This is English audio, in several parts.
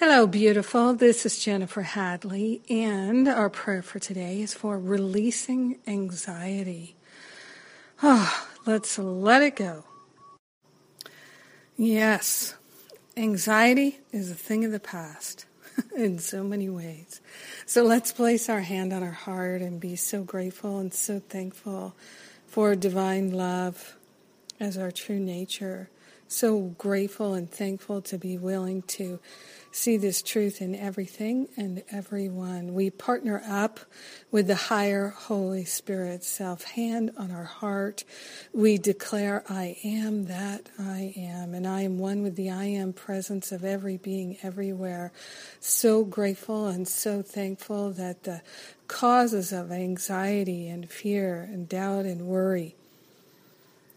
Hello, beautiful. This is Jennifer Hadley, and our prayer for today is for releasing anxiety. Oh, let's let it go. Yes, anxiety is a thing of the past in so many ways. So let's place our hand on our heart and be so grateful and so thankful for divine love as our true nature so grateful and thankful to be willing to see this truth in everything and everyone. We partner up with the higher Holy Spirit self, hand on our heart. We declare, I am that I am, and I am one with the I am presence of every being everywhere. So grateful and so thankful that the causes of anxiety and fear and doubt and worry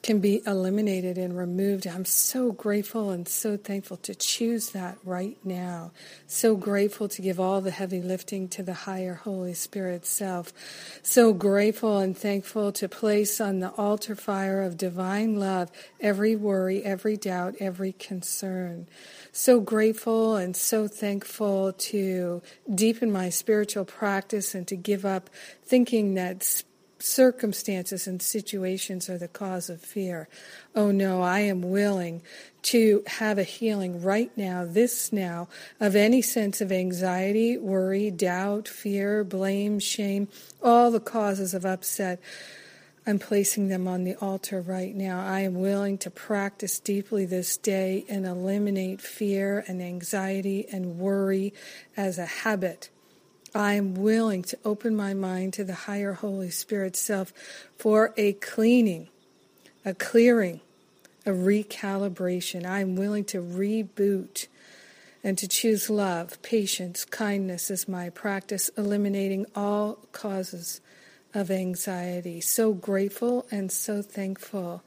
can be eliminated and removed. I'm so grateful and so thankful to choose that right now. So grateful to give all the heavy lifting to the higher Holy Spirit self. So grateful and thankful to place on the altar fire of divine love every worry, every doubt, every concern. So grateful and so thankful to deepen my spiritual practice and to give up thinking that circumstances and situations are the cause of fear. Oh no, I am willing to have a healing right now, this now, of any sense of anxiety, worry, doubt, fear, blame, shame, all the causes of upset. I'm placing them on the altar right now. I am willing to practice deeply this day and eliminate fear and anxiety and worry as a habit I am willing to open my mind to the higher Holy Spirit self for a cleaning, a clearing, a recalibration. I am willing to reboot and to choose love, patience, kindness as my practice, eliminating all causes of anxiety. So grateful and so thankful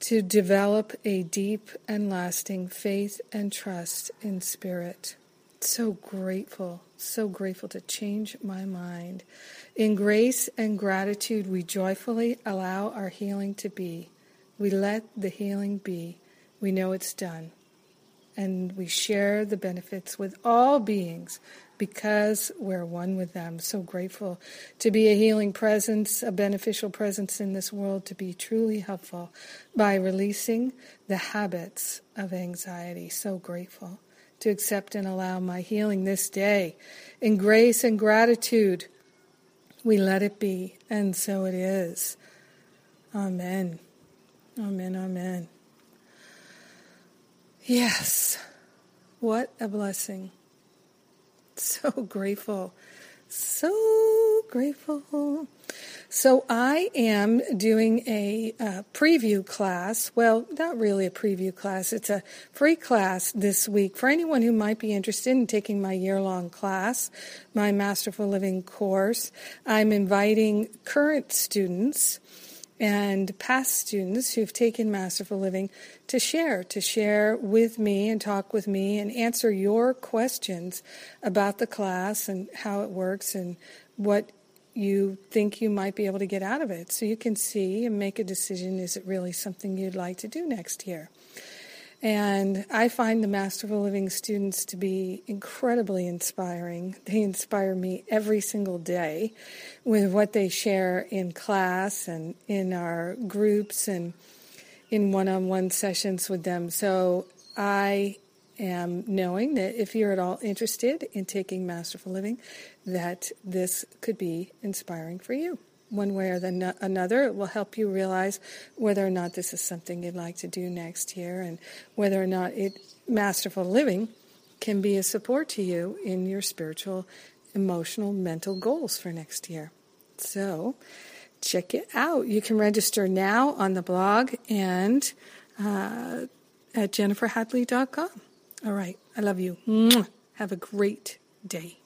to develop a deep and lasting faith and trust in spirit. So grateful, so grateful to change my mind. In grace and gratitude, we joyfully allow our healing to be. We let the healing be. We know it's done. And we share the benefits with all beings because we're one with them. So grateful to be a healing presence, a beneficial presence in this world, to be truly helpful by releasing the habits of anxiety. So grateful to accept and allow my healing this day. In grace and gratitude, we let it be, and so it is. Amen. Amen. Amen. Yes, what a blessing. So grateful. So grateful. So I am doing a, a, preview class. Well, not really a preview class. It's a free class this week for anyone who might be interested in taking my year-long class, my Masterful Living course. I'm inviting current students and past students who've taken Masterful Living to share, to share with me and talk with me and answer your questions about the class and how it works and what you think you might be able to get out of it. So you can see and make a decision is it really something you'd like to do next year? And I find the Masterful Living students to be incredibly inspiring. They inspire me every single day with what they share in class and in our groups and in one on one sessions with them. So I am knowing that if you're at all interested in taking Masterful Living, that this could be inspiring for you. One way or the another, it will help you realize whether or not this is something you'd like to do next year, and whether or not it Masterful Living can be a support to you in your spiritual, emotional, mental goals for next year. So, check it out. You can register now on the blog and uh, at jenniferhadley.com. All right. I love you. Have a great day.